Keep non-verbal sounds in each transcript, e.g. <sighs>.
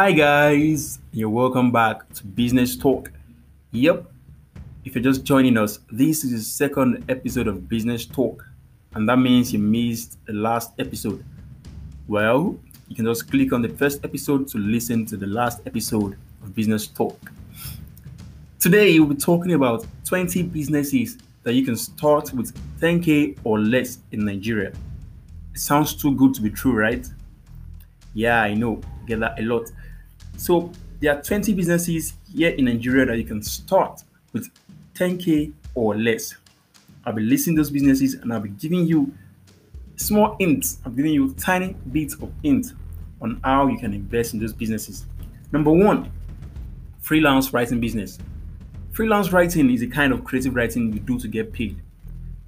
Hi, guys. You're welcome back to Business Talk. Yep, if you're just joining us, this is the second episode of Business Talk, and that means you missed the last episode. Well, you can just click on the first episode to listen to the last episode of Business Talk. Today, we'll be talking about 20 businesses that you can start with 10k or less in Nigeria. It sounds too good to be true, right? Yeah, I know, get that a lot. So there are 20 businesses here in Nigeria that you can start with 10k or less. I'll be listing those businesses and I'll be giving you small hints. I'm giving you tiny bits of hint on how you can invest in those businesses. Number one, freelance writing business. Freelance writing is a kind of creative writing you do to get paid.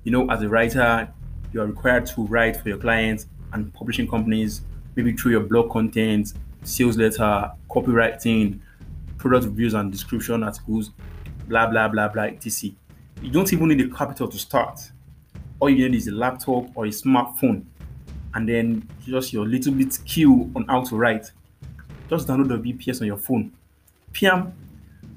You know, as a writer, you are required to write for your clients and publishing companies, maybe through your blog content, sales letter, copywriting, product reviews and description articles, blah blah blah blah, etc. You don't even need the capital to start. All you need is a laptop or a smartphone, and then just your little bit skill on how to write. Just download the WPS on your phone. PM,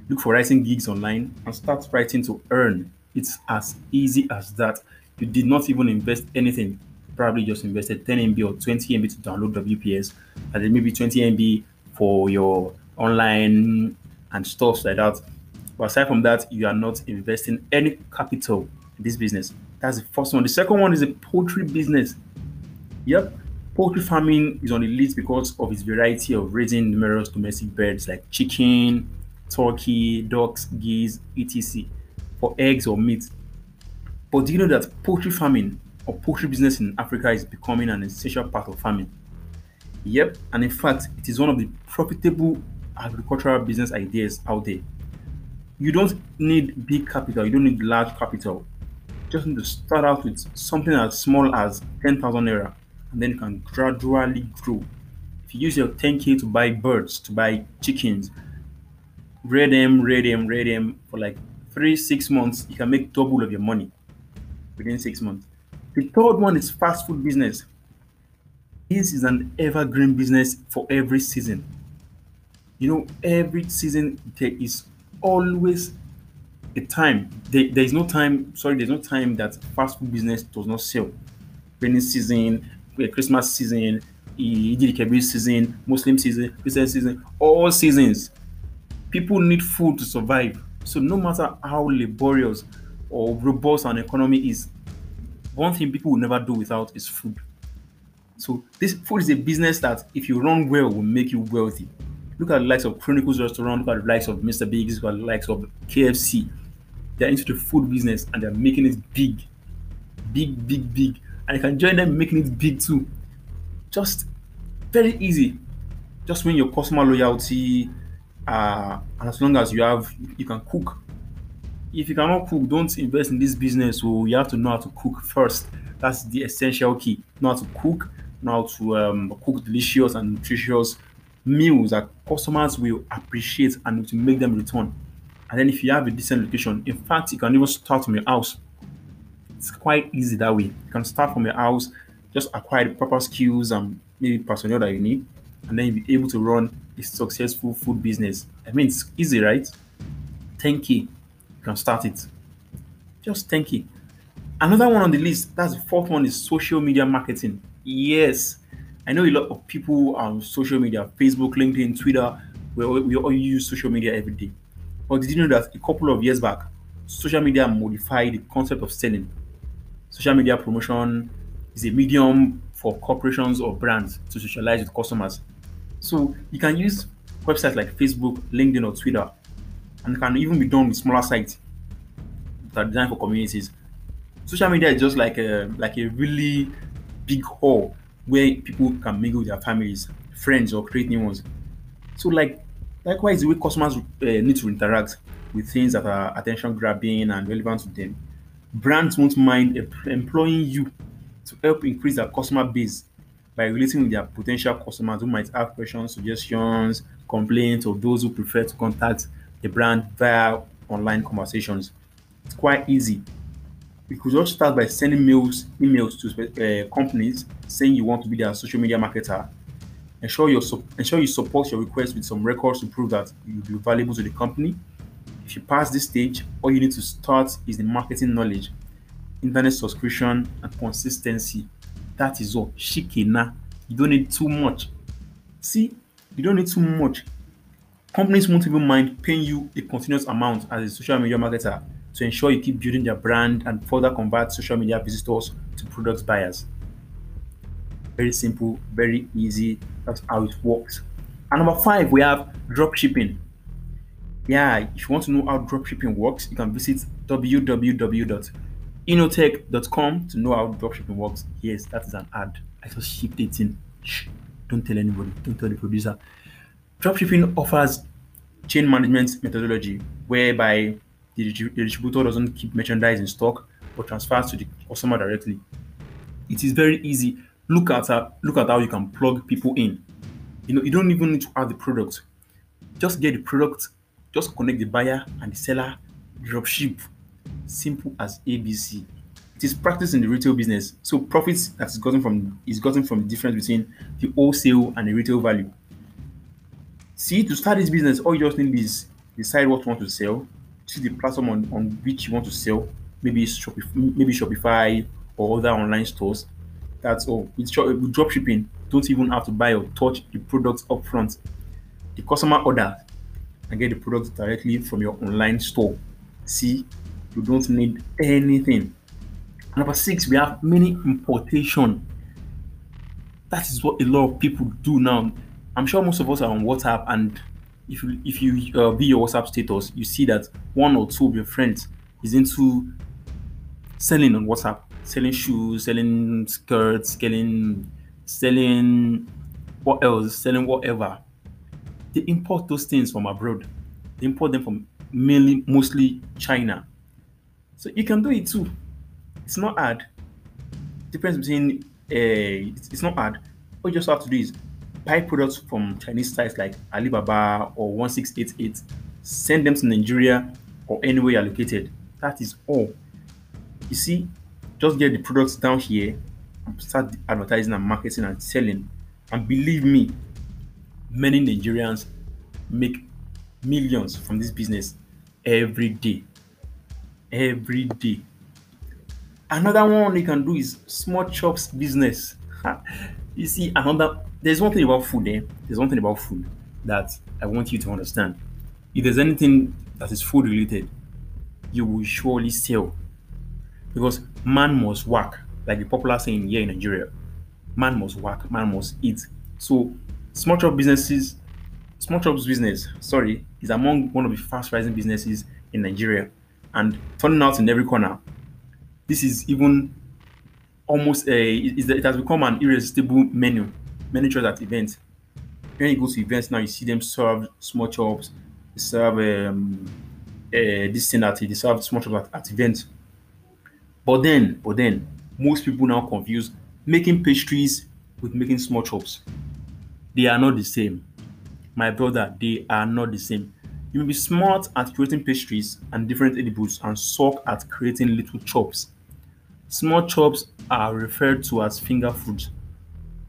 look for writing gigs online and start writing to earn. It's as easy as that. You did not even invest anything. Probably just invested 10 MB or 20 MB to download WPS, and then maybe 20 MB for your online and stuff like that. But aside from that, you are not investing any capital in this business. That's the first one. The second one is a poultry business. Yep, poultry farming is on the list because of its variety of raising numerous domestic birds like chicken, turkey, ducks, geese, etc. for eggs or meat. But do you know that poultry farming or poultry business in Africa is becoming an essential part of farming? Yep, and in fact, it is one of the profitable agricultural business ideas out there. You don't need big capital, you don't need large capital. You just need to start out with something as small as 10,000 naira, and then you can gradually grow. If you use your 10k to buy birds, to buy chickens, rear them, rear them, rear them for like three, six months, you can make double of your money within six months. The third one is fast food business. This is an evergreen business for every season. You know, every season there is always a time. There, there is no time, sorry, there's no time that fast food business does not sell. Rainy season, eh, Christmas season, Eid season, Muslim season, Christian season, all seasons. People need food to survive. So no matter how laborious or robust an economy is, one thing people will never do without is food. So this food is a business that if you run well will make you wealthy. Look at the likes of Chronicles Restaurant, look at the likes of Mr. Biggs, look at the likes of KFC. They're into the food business and they're making it big. Big, big, big. And you can join them making it big too. Just very easy. Just win your customer loyalty. Uh, and as long as you have you can cook. If you cannot cook, don't invest in this business. So oh, you have to know how to cook first. That's the essential key. Know how to cook, how to um, cook delicious and nutritious meals that customers will appreciate and to make them return. And then if you have a decent location, in fact, you can even start from your house. It's quite easy that way. You can start from your house, just acquire the proper skills and maybe personnel that you need, and then you'll be able to run a successful food business. I mean, it's easy, right? 10k, you can start it. Just 10k. Another one on the list, that's the fourth one, is social media marketing. Yes, I know a lot of people on social media, Facebook, LinkedIn, Twitter, we, we all use social media every day. But did you know that a couple of years back, social media modified the concept of selling? Social media promotion is a medium for corporations or brands to socialize with customers. So you can use websites like Facebook, LinkedIn, or Twitter, and can even be done with smaller sites that are designed for communities. Social media is just like a like a really big hall where people can mingle with their families, friends, or create new ones. So, like, likewise, the way customers uh, need to interact with things that are attention grabbing and relevant to them, brands won't mind employing you to help increase their customer base by relating with their potential customers who might have questions, suggestions, complaints, or those who prefer to contact the brand via online conversations. It's quite easy you could just start by sending mails, emails to uh, companies saying you want to be their social media marketer. Ensure your ensure you support your request with some records to prove that you'll be valuable to the company. If you pass this stage, all you need to start is the marketing knowledge, internet subscription, and consistency. That is all. Shikina. You don't need too much. See, you don't need too much. Companies won't even mind paying you a continuous amount as a social media marketer to ensure you keep building their brand and further convert social media visitors to product buyers. Very simple, very easy. That's how it works. And number five, we have drop shipping. Yeah, if you want to know how drop shipping works, you can visit www.inotech.com to know how drop shipping works. Yes, that is an ad. I just shipped it in. Shh, don't tell anybody. Don't tell the producer. Dropshipping offers chain management methodology whereby the, distributor doesn't keep merchandise in stock but transfers to the customer directly. It is very easy. Look at uh, look at how you can plug people in. You know, you don't even need to have the product. Just get the product, just connect the buyer and the seller, dropship. Simple as ABC. It is practiced in the retail business. So profits that is gotten from is gotten from the difference between the wholesale and the retail value. See, to start this business, all you just need is decide what you want to sell, see the platform on, on which you want to sell, maybe Shopify, maybe Shopify or other online stores. That's all. With, with drop shipping, don't even have to buy or touch the products up front. The customer order and get the product directly from your online store. See, you don't need anything. Number six, we have mini importation. That is what a lot of people do now. I'm sure most of us are on WhatsApp, and if you if you uh, view your WhatsApp status, you see that one or two of your friends is into selling on WhatsApp, selling shoes, selling skirts, selling selling what else, selling whatever. They import those things from abroad. They import them from mainly mostly China. So you can do it too. It's not hard. Difference between uh, it's, not hard. All you just have to do is products from Chinese sites like Alibaba or 1688, send them to Nigeria or anywhere you're located. That is all. You see, just get the products down here and start advertising and marketing and selling. And believe me, many Nigerians make millions from this business every day. Every day. Another one you can do is small chops business. <laughs> you see, another there's one thing about food, eh? There's one thing about food that I want you to understand. If there's anything that is food related, you will surely sell. Because man must work, like the popular saying here in Nigeria. Man must work, man must eat. So small chop businesses, small chops business, sorry, is among one of the fast rising businesses in Nigeria and turning out in every corner. This is even almost a it has become an irresistible menu many churches at events. When you go to events now, you see them serve small chops, they serve um, uh, this thing at they serve small chops at, at events. But then, but then, most people now confuse making pastries with making small chops. They are not the same. My brother, they are not the same. You may be smart at creating pastries and different edibles and suck at creating little chops. Small chops are referred to as finger foods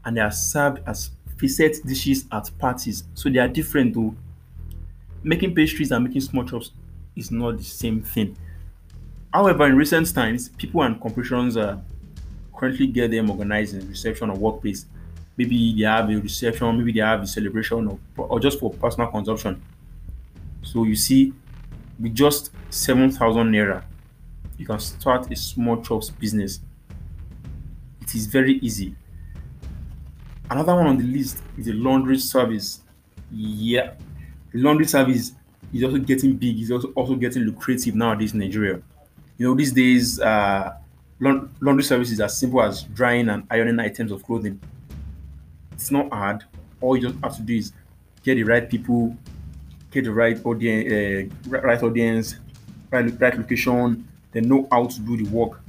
and they are served as facet dishes at parties. So they are different though. Making pastries and making small chops is not the same thing. However, in recent times, people and corporations uh, currently get them organized in reception or workplace. Maybe they have a reception, maybe they have a celebration, or, or just for personal consumption. So you see, with just 7,000 naira, you can start a small chops business. It is very easy. Another one on the list is a laundry service. Yeah, the laundry service is also getting big. It's also also getting lucrative nowadays in Nigeria. You know, these days, uh, laundry is as simple as drying and ironing items of clothing. It's not hard. All you just have to do is get the right people, get the right audience, uh, right audience, right, right location. They know how to do the work.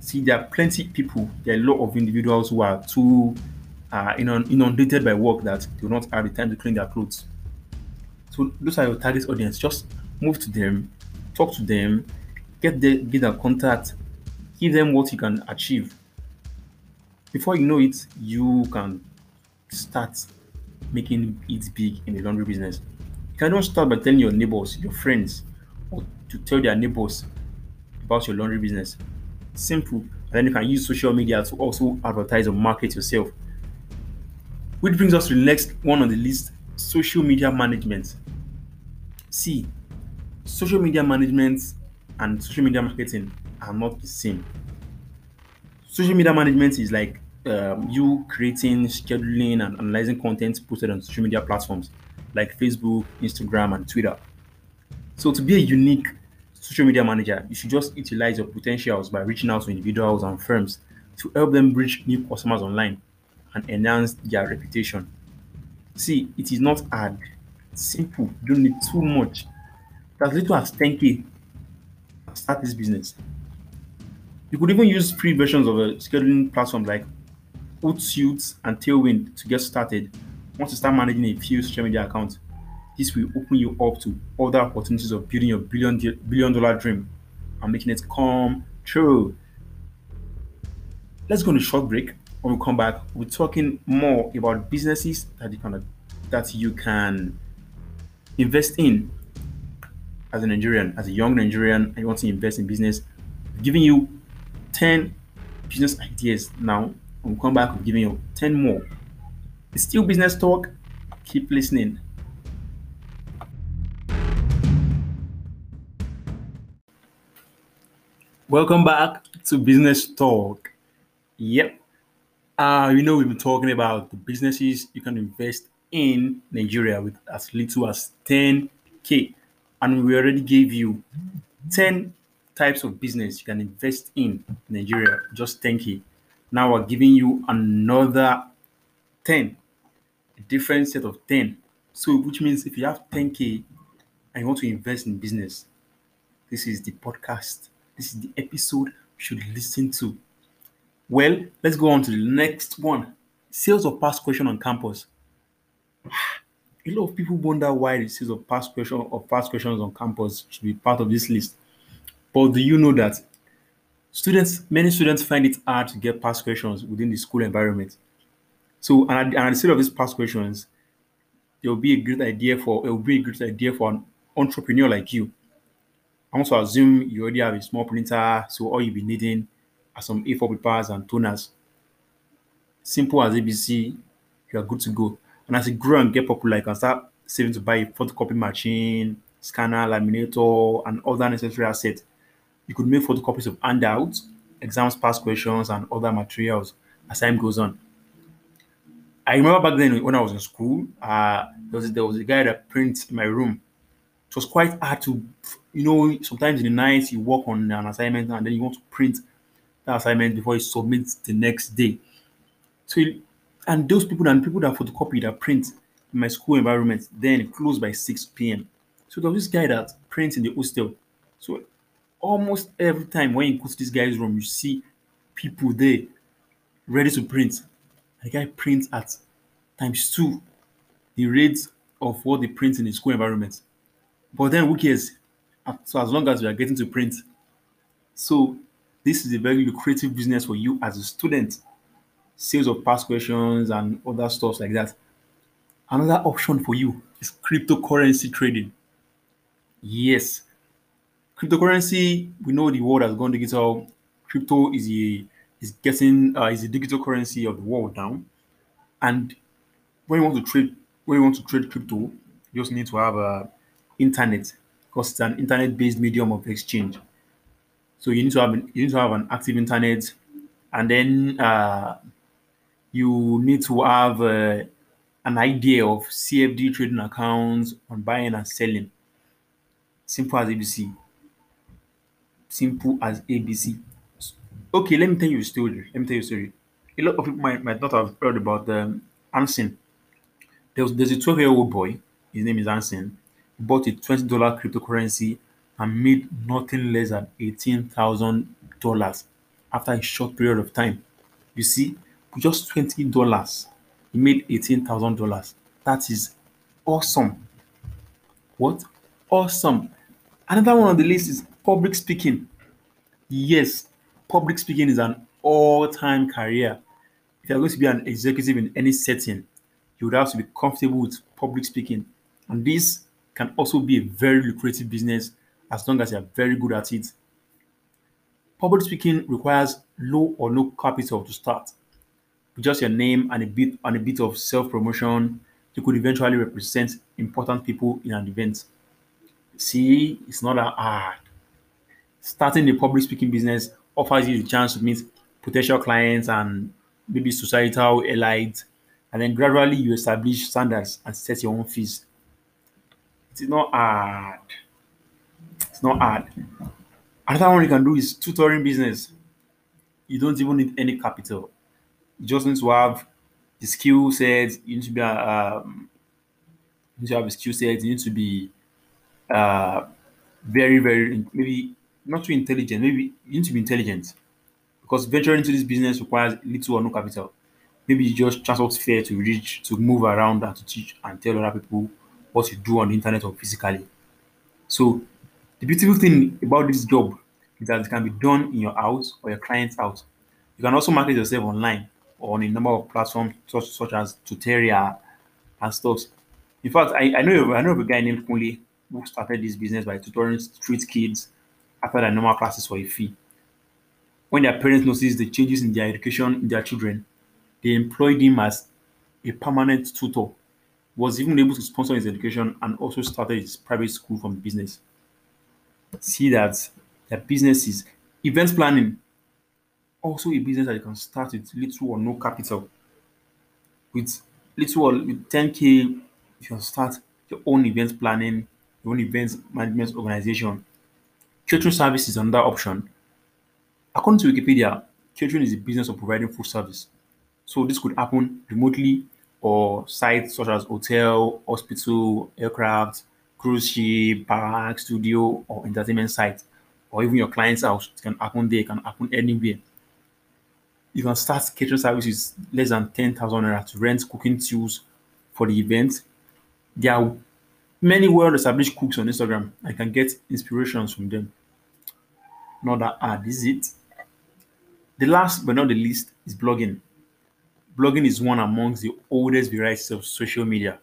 See, there are plenty people. There are a lot of individuals who are too uh, are inundated by work that do not have the time to clean their clothes. So those are your target audience. Just move to them, talk to them, get the get their contact, give them what you can achieve. Before you know it, you can start making it big in the laundry business. You cannot start by telling your neighbors, your friends, or to tell their neighbors about your laundry business. Simple. And then you can use social media to also advertise or market yourself. Which brings us to the next one on the list social media management. See, social media management and social media marketing are not the same. Social media management is like um, you creating, scheduling, and analyzing content posted on social media platforms like Facebook, Instagram, and Twitter. So, to be a unique social media manager, you should just utilize your potentials by reaching out to individuals and firms to help them reach new customers online and enhance their reputation. See, it is not hard, simple, you don't need too much. As little as 10k start this business. You could even use free versions of a scheduling platform like Hootsuite and Tailwind to get started. Once you start managing a few social media accounts, this will open you up to other opportunities of building your billion billion dollar dream and making it come true. Let's go on a short break. When we come back, we're talking more about businesses that you can that you can invest in as a Nigerian, as a young Nigerian, and you want to invest in business. I'm giving you 10 business ideas now. We'll come back, we'll giving you 10 more. It's still business talk. Keep listening. Welcome back to Business Talk. Yep. Uh, you know, we've been talking about the businesses you can invest in Nigeria with as little as 10K. And we already gave you 10 types of business you can invest in Nigeria, just 10K. Now we're giving you another 10, a different set of 10. So, which means if you have 10K and you want to invest in business, this is the podcast this is the episode you should listen to. Well, let's go on to the next one. Sales of past question on campus. <sighs> A lot of people wonder why the sales of past question or past questions on campus should be part of this list. But do you know that students, many students find it hard to get past questions within the school environment. So, and at, and instead of these past questions, there will be a great idea for it will be a great idea for an entrepreneur like you I want to assume you already have a small printer, so all you'll be needing are some A4 papers and toners. Simple as ABC, you are good to go. And as you grow and get popular, you can start saving to buy a photocopy machine, scanner, laminator, and other necessary assets. You could make photocopies of handouts, exams, past questions, and other materials as time goes on. I remember back then when I was in school, uh, there was there was a guy that prints in my room. It was quite hard to you know, sometimes in the night you work on an assignment and then you want to print that assignment before you submit the next day. So, and those people and people that photocopy that print in my school environment then close by 6 p.m. So there was this guy that prints in the hostel. So almost every time when you go to this guy's room, you see people there ready to print. The guy prints at times two the rate of what they print in the school environment. But then who cares? So as long as you are getting to print. So this is a very lucrative business for you as a student. Sales of past questions and other stuff like that. Another option for you is cryptocurrency trading. Yes, cryptocurrency. We know the world has gone digital. Crypto is a is getting uh, is a digital currency of the world now. And when you want to trade, when you want to trade crypto, you just need to have a uh, internet because it's an internet-based medium of exchange. So you need to have an, you need to have an active internet, and then uh, you need to have uh, an idea of CFD trading accounts on buying and selling. Simple as ABC. Simple as ABC. Okay, let me tell you a story. Let me tell you a story. A lot of people might, might not have heard about um, Anson. There was, there's a 12 year old boy. His name is Anson bought a $20 cryptocurrency and made nothing less than $18,000 after a short period of time. You see, just $20, he made $18,000. That is awesome. What? Awesome. Another one on the list is public speaking. Yes, public speaking is an all time career. If you're going to be an executive in any setting, you would have to be comfortable with public speaking. And this can also be a very lucrative business as long as you're very good at it. Public speaking requires low or no capital to start. With just your name and a bit and a bit of self-promotion, you could eventually represent important people in an event. See, it's not that hard. Starting a public speaking business offers you the chance to meet potential clients and maybe societal elites, and then gradually you establish standards and set your own fees. It's not hard. It's not hard. Another one you can do is tutoring business. You don't even need any capital. You just need to have the skill set. You need to be um, you need to have a skill set. You need to be uh, very, very maybe not too intelligent. Maybe you need to be intelligent because venturing into this business requires little or no capital. Maybe you just transport fare to reach, to move around and to teach and tell other people what you do on the internet or physically. So the beautiful thing about this job is that it can be done in your house or your client's house. You can also market yourself online or on a number of platforms such, such as Tutoria and stuff. In fact, I, I know I know of a guy named Kunle who started this business by tutoring street kids after their normal classes for a fee. When their parents noticed the changes in their education in their children, they employed him as a permanent tutor. Was even able to sponsor his education and also started his private school from business. See that their business is events planning, also a business that you can start with little or no capital. With little or with 10k, you can start your own events planning, your own events management organization. Catering service is another option. According to Wikipedia, catering is the business of providing food service. So this could happen remotely or sites such as hotel, hospital, aircraft, cruise ship, park, studio, or entertainment site, or even your client's house. It can happen there, it can happen anywhere. You can start catering services less than 10,000 naira to rent cooking tools for the event. There are many well-established cooks on Instagram. I can get inspirations from them. Not that ah, hard, is it? The last but not the least is blogging. Blogging is one amongst the oldest varieties of social media.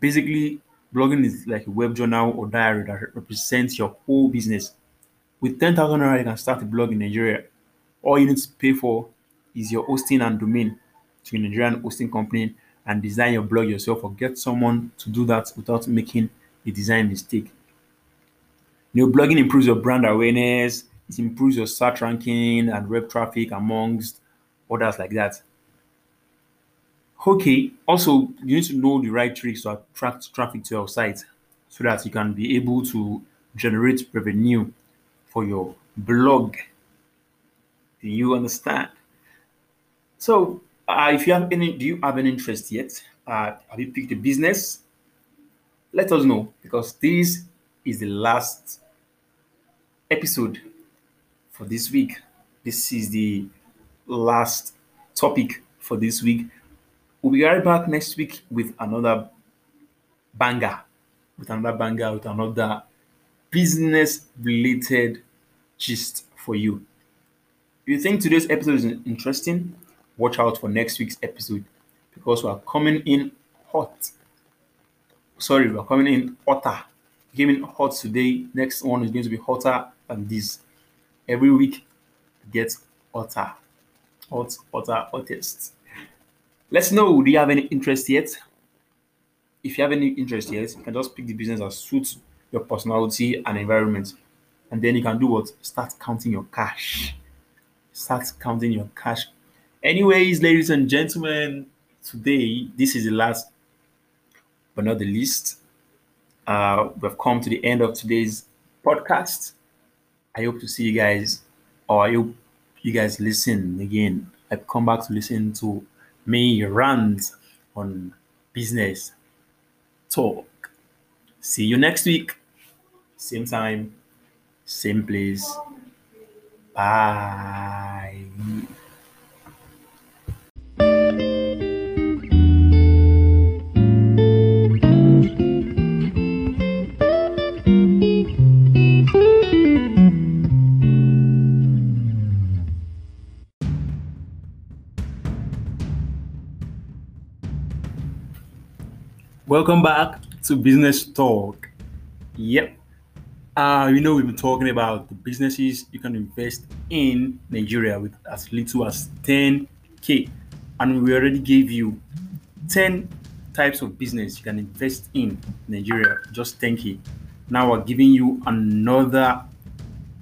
Basically, blogging is like a web journal or diary that represents your whole business. With 10,000 naira, you can start a blog in Nigeria. All you need to pay for is your hosting and domain to a Nigerian hosting company and design your blog yourself or get someone to do that without making a design mistake. Know, blogging improves your brand awareness, it improves your search ranking and web traffic amongst others like that. Okay, also you need to know the right tricks to attract traffic to your site so that you can be able to generate revenue for your blog. Do you understand? So, uh, if you have any, do you have an interest yet? Uh, have you picked a business? Let us know because this is the last episode for this week. This is the last topic for this week. We'll be right back next week with another banger, with another banger, with another business related gist for you. If you think today's episode is interesting, watch out for next week's episode because we are coming in hot. Sorry, we're coming in hotter. Giving hot today. Next one is going to be hotter than this. Every week gets hotter. Hot, hotter, hottest. Let's know. Do you have any interest yet? If you have any interest yet, you can just pick the business that suits your personality and environment. And then you can do what? Start counting your cash. Start counting your cash. Anyways, ladies and gentlemen, today, this is the last but not the least. Uh, we've come to the end of today's podcast. I hope to see you guys, or I hope you guys listen again. I've come back to listen to me rant on business talk. See you next week. Same time, same place. Bye. Welcome back to Business Talk. Yep. Uh, you know, we've been talking about the businesses you can invest in Nigeria with as little as 10k. And we already gave you 10 types of business you can invest in Nigeria, just 10k. Now we're giving you another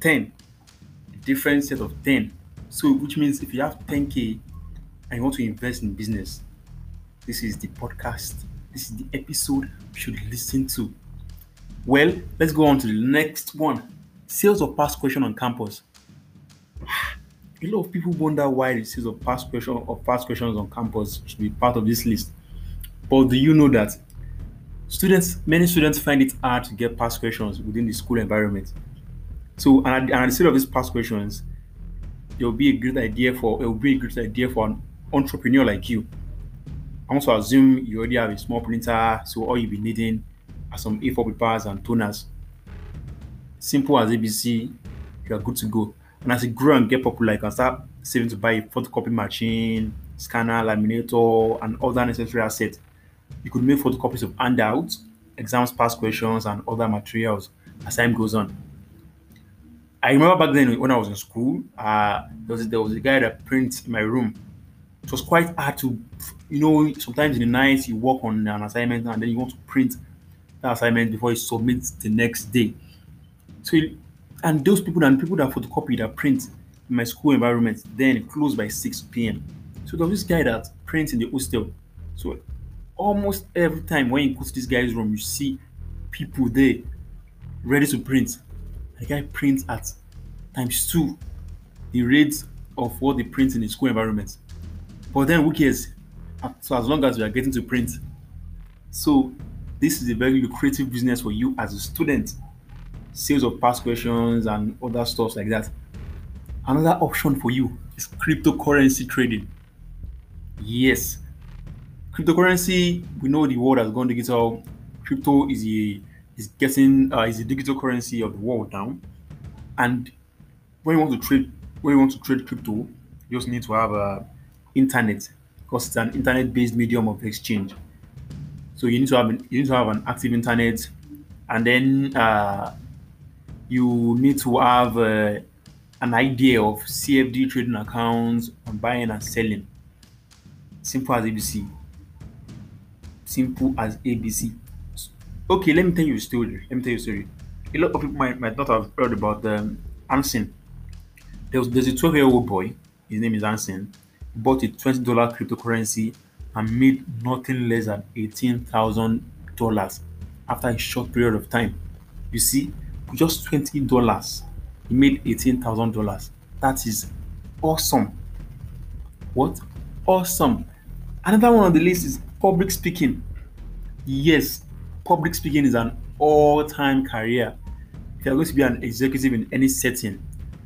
10, a different set of 10. So, which means if you have 10k and you want to invest in business, this is the podcast, this is the episode you should listen to. Well, let's go on to the next one sales of past question on campus. <sighs> A lot of people wonder why the sales of past question of past questions on campus should be part of this list. But do you know that students, many students find it hard to get past questions within the school environment. So, and at, the of these past questions, it will be a great idea for it will be a great idea for an entrepreneur like you. I also assume you already have a small printer, so all you'll be needing are some A4 papers and toners. Simple as ABC, you are good to go. And as you grow and get popular, you can start saving to buy a photocopy machine, scanner, laminator, and other necessary assets. You could make photocopies of handouts, exams, past questions, and other materials as time goes on. I remember back then when I was in school, uh, there, was, there was a guy that prints in my room. It was quite hard to, you know, sometimes in the night you work on an assignment and then you want to print that assignment before you submit the next day. So, and those people and people that photocopy that print in my school environment then close by 6 p.m. So there was this guy that prints in the hostel. So almost every time when you go to this guy's room, you see people there ready to print. The guy prints at times two the rate of what they print in the school environment. But then who cares? So as long as we are getting to print. So this is a very lucrative business for you as a student. Sales of past questions and other stuff like that. Another option for you is cryptocurrency trading. Yes, cryptocurrency. We know the world has gone digital. Crypto is a is getting uh, is a digital currency of the world now. And when you want to trade, when you want to trade crypto, you just need to have a uh, internet because it's an internet-based medium of exchange. So you need to have an, you need to have an active internet, and then uh, you need to have uh, an idea of CFD trading accounts on buying and selling. Simple as ABC. Simple as ABC. Okay, let me tell you a story. Let me tell you a story. A lot of people might, might not have heard about um, Anson. There was, there's a 12 year old boy. His name is Anson. Bought a $20 cryptocurrency and made nothing less than $18,000 after a short period of time. You see, just $20, he made $18,000. That is awesome. What? Awesome. Another one on the list is public speaking. Yes, public speaking is an all time career. If you're going to be an executive in any setting,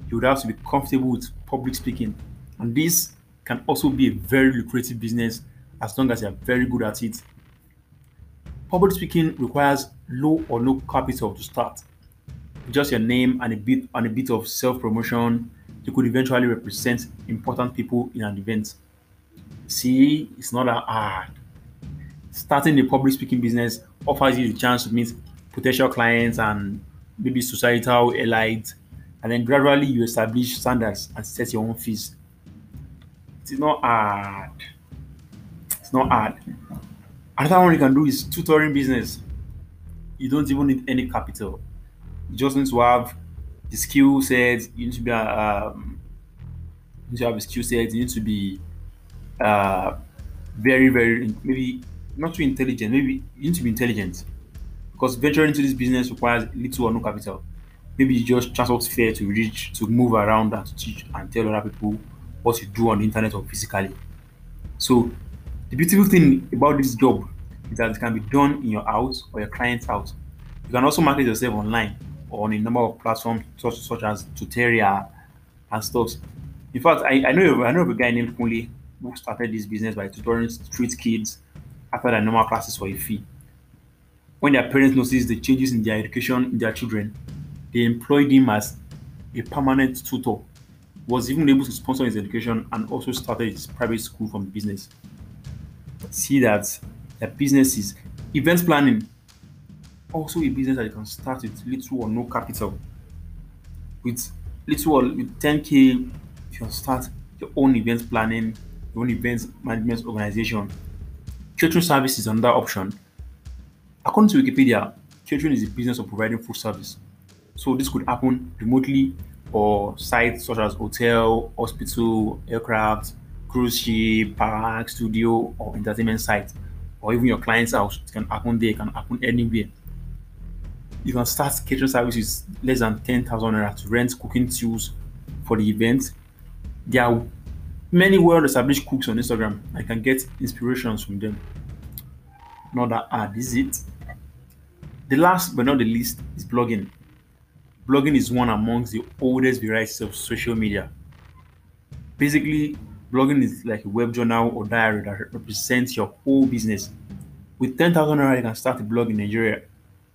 you would have to be comfortable with public speaking. And this can also be a very lucrative business as long as you're very good at it. Public speaking requires low or no capital to start. Just your name and a bit and a bit of self-promotion, you could eventually represent important people in an event. See, it's not that hard. Starting a public speaking business offers you the chance to meet potential clients and maybe societal elites, and then gradually you establish standards and set your own fees. It's not hard. It's not hard. Another one you can do is tutoring business. You don't even need any capital. You just need to have the skill set. You need to be um, you need to have a skill set. You need to be uh, very, very maybe not too intelligent. Maybe you need to be intelligent because venturing into this business requires little or no capital. Maybe you just transport fare to reach to move around and to teach and tell other people what you do on the internet or physically. So the beautiful thing about this job is that it can be done in your house or your client's house. You can also market yourself online or on a number of platforms such, such as Tutoria and stuff. In fact, I, I know I know of a guy named Kunle who started this business by tutoring street kids after their normal classes for a fee. When their parents noticed the changes in their education in their children, they employed him as a permanent tutor. Was even able to sponsor his education and also started his private school from business see that the business is Events planning, also a business that you can start with little or no capital. With little or with 10k, you can start your own event planning, your own events management organization. Catering service is another option. According to Wikipedia, catering is the business of providing food service. So this could happen remotely or sites such as hotel, hospital, aircraft, cruise ship, park, studio, or entertainment site, or even your client's house. It can happen there, it can happen anywhere. You can start catering services less than 10,000 naira to rent cooking tools for the event. There are many well established cooks on Instagram. I can get inspirations from them. Not that hard, is it? The last but not the least is blogging. Blogging is one amongst the oldest varieties of social media. Basically, blogging is like a web journal or diary that represents your whole business. With 10,000 naira, you can start a blog in Nigeria.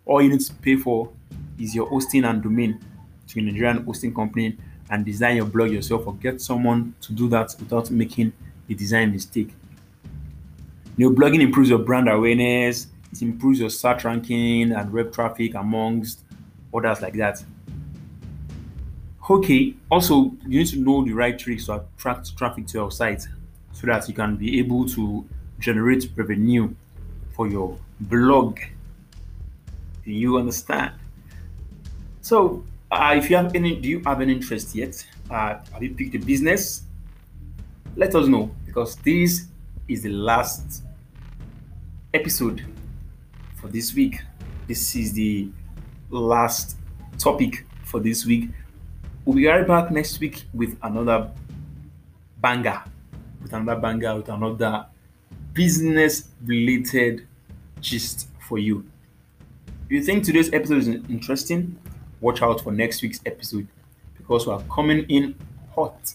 All you need to pay for is your hosting and domain to a Nigerian hosting company and design your blog yourself or get someone to do that without making a design mistake. You know, blogging improves your brand awareness, it improves your search ranking and web traffic amongst others like that. Okay, also you need to know the right tricks to attract traffic to your site so that you can be able to generate revenue for your blog. Do you understand? So, uh, if you have any, do you have an interest yet? Uh, have you picked a business? Let us know because this is the last episode for this week. This is the last topic for this week. We'll be right back next week with another banger, with another banger, with another business related gist for you. If you think today's episode is interesting, watch out for next week's episode because we are coming in hot.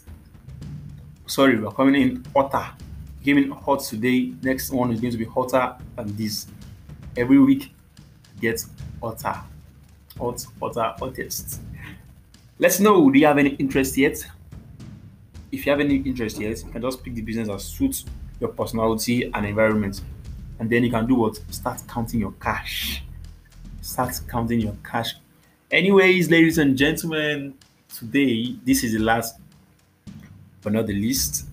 Sorry, we are coming in hotter. Came in hot today. Next one is going to be hotter than this. Every week gets hotter. Hot, hotter, hottest. Let's know. Do you have any interest yet? If you have any interest yet, you can just pick the business that suits your personality and environment. And then you can do what? Start counting your cash. Start counting your cash. Anyways, ladies and gentlemen, today this is the last but not the least.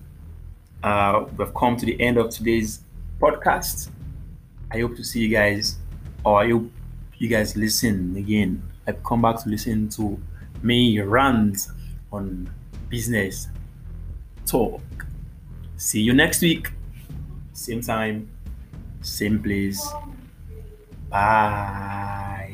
Uh, we've come to the end of today's podcast. I hope to see you guys, or I hope you guys listen again. I've come back to listen to me rant on business talk. See you next week. Same time, same place. Bye.